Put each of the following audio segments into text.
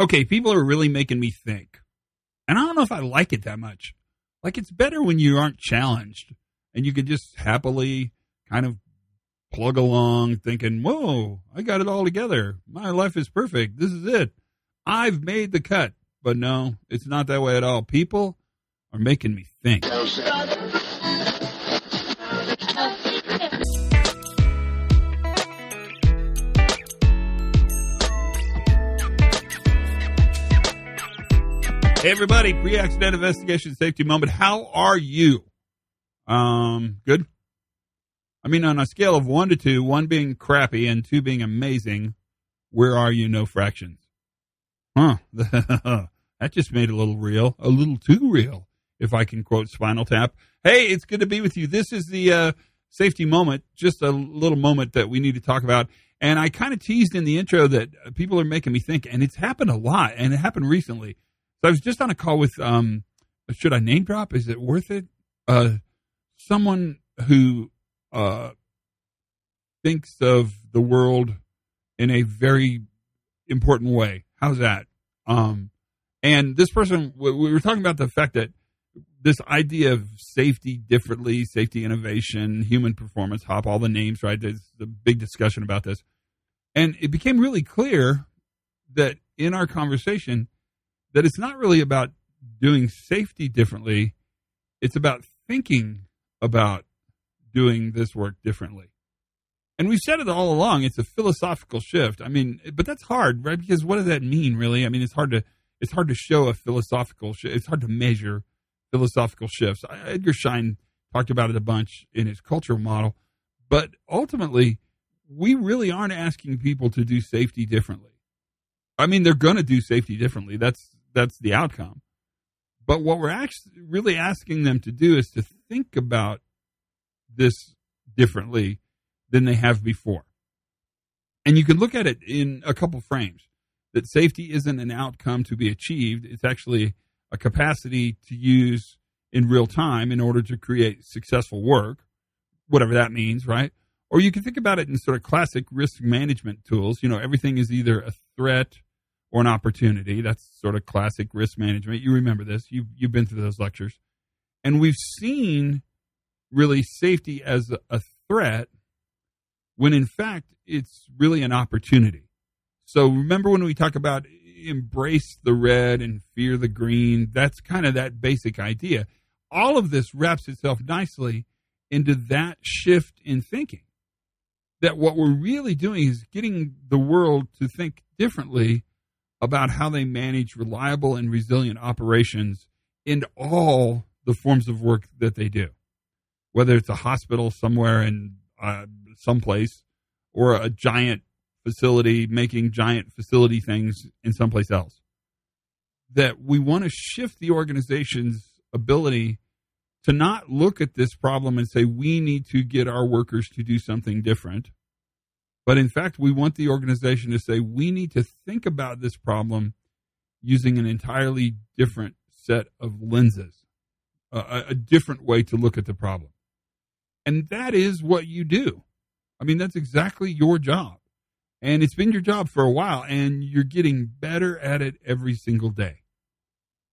Okay, people are really making me think. And I don't know if I like it that much. Like, it's better when you aren't challenged and you can just happily kind of plug along thinking, whoa, I got it all together. My life is perfect. This is it. I've made the cut. But no, it's not that way at all. People are making me think. Hey everybody, pre-accident investigation safety moment. How are you? Um, good. I mean, on a scale of one to two, one being crappy and two being amazing, where are you? No fractions. Huh. that just made a little real, a little too real, if I can quote Spinal Tap. Hey, it's good to be with you. This is the uh, safety moment, just a little moment that we need to talk about. And I kind of teased in the intro that people are making me think, and it's happened a lot, and it happened recently. So I was just on a call with, um, should I name drop? Is it worth it? Uh, someone who uh, thinks of the world in a very important way. How's that? Um, and this person, we were talking about the fact that this idea of safety differently, safety innovation, human performance, HOP all the names, right? There's a big discussion about this. And it became really clear that in our conversation, that it's not really about doing safety differently. It's about thinking about doing this work differently. And we've said it all along. It's a philosophical shift. I mean, but that's hard, right? Because what does that mean, really? I mean, it's hard to it's hard to show a philosophical. shift. it's hard to measure philosophical shifts. Edgar Schein talked about it a bunch in his cultural model, but ultimately, we really aren't asking people to do safety differently. I mean, they're going to do safety differently. That's that's the outcome. But what we're actually really asking them to do is to think about this differently than they have before. And you can look at it in a couple frames that safety isn't an outcome to be achieved, it's actually a capacity to use in real time in order to create successful work, whatever that means, right? Or you can think about it in sort of classic risk management tools. You know, everything is either a threat or an opportunity. That's sort of classic risk management. You remember this. You've, you've been through those lectures. And we've seen really safety as a threat when in fact it's really an opportunity. So remember when we talk about embrace the red and fear the green, that's kind of that basic idea. All of this wraps itself nicely into that shift in thinking. That what we're really doing is getting the world to think differently about how they manage reliable and resilient operations in all the forms of work that they do whether it's a hospital somewhere in uh, someplace or a giant facility making giant facility things in someplace else. That we want to shift the organization's ability to not look at this problem and say we need to get our workers to do something different. But in fact, we want the organization to say we need to think about this problem using an entirely different set of lenses, a, a different way to look at the problem. And that is what you do. I mean, that's exactly your job. And it's been your job for a while, and you're getting better at it every single day.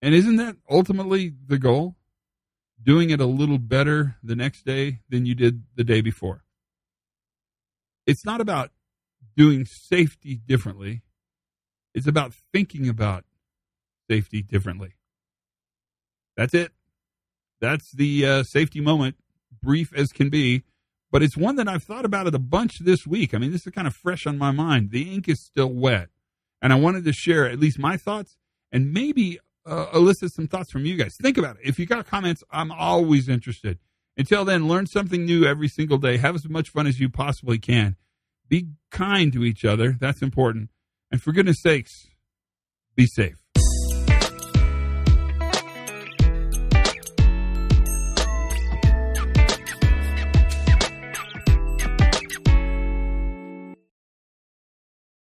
And isn't that ultimately the goal? Doing it a little better the next day than you did the day before. It's not about doing safety differently, it's about thinking about safety differently. That's it. That's the uh, safety moment brief as can be, but it's one that I've thought about it a bunch this week. I mean, this is kind of fresh on my mind. The ink is still wet, and I wanted to share at least my thoughts and maybe uh, elicit some thoughts from you guys. Think about it. If you got comments, I'm always interested. Until then, learn something new every single day. Have as much fun as you possibly can. Be kind to each other. That's important. And for goodness sakes, be safe.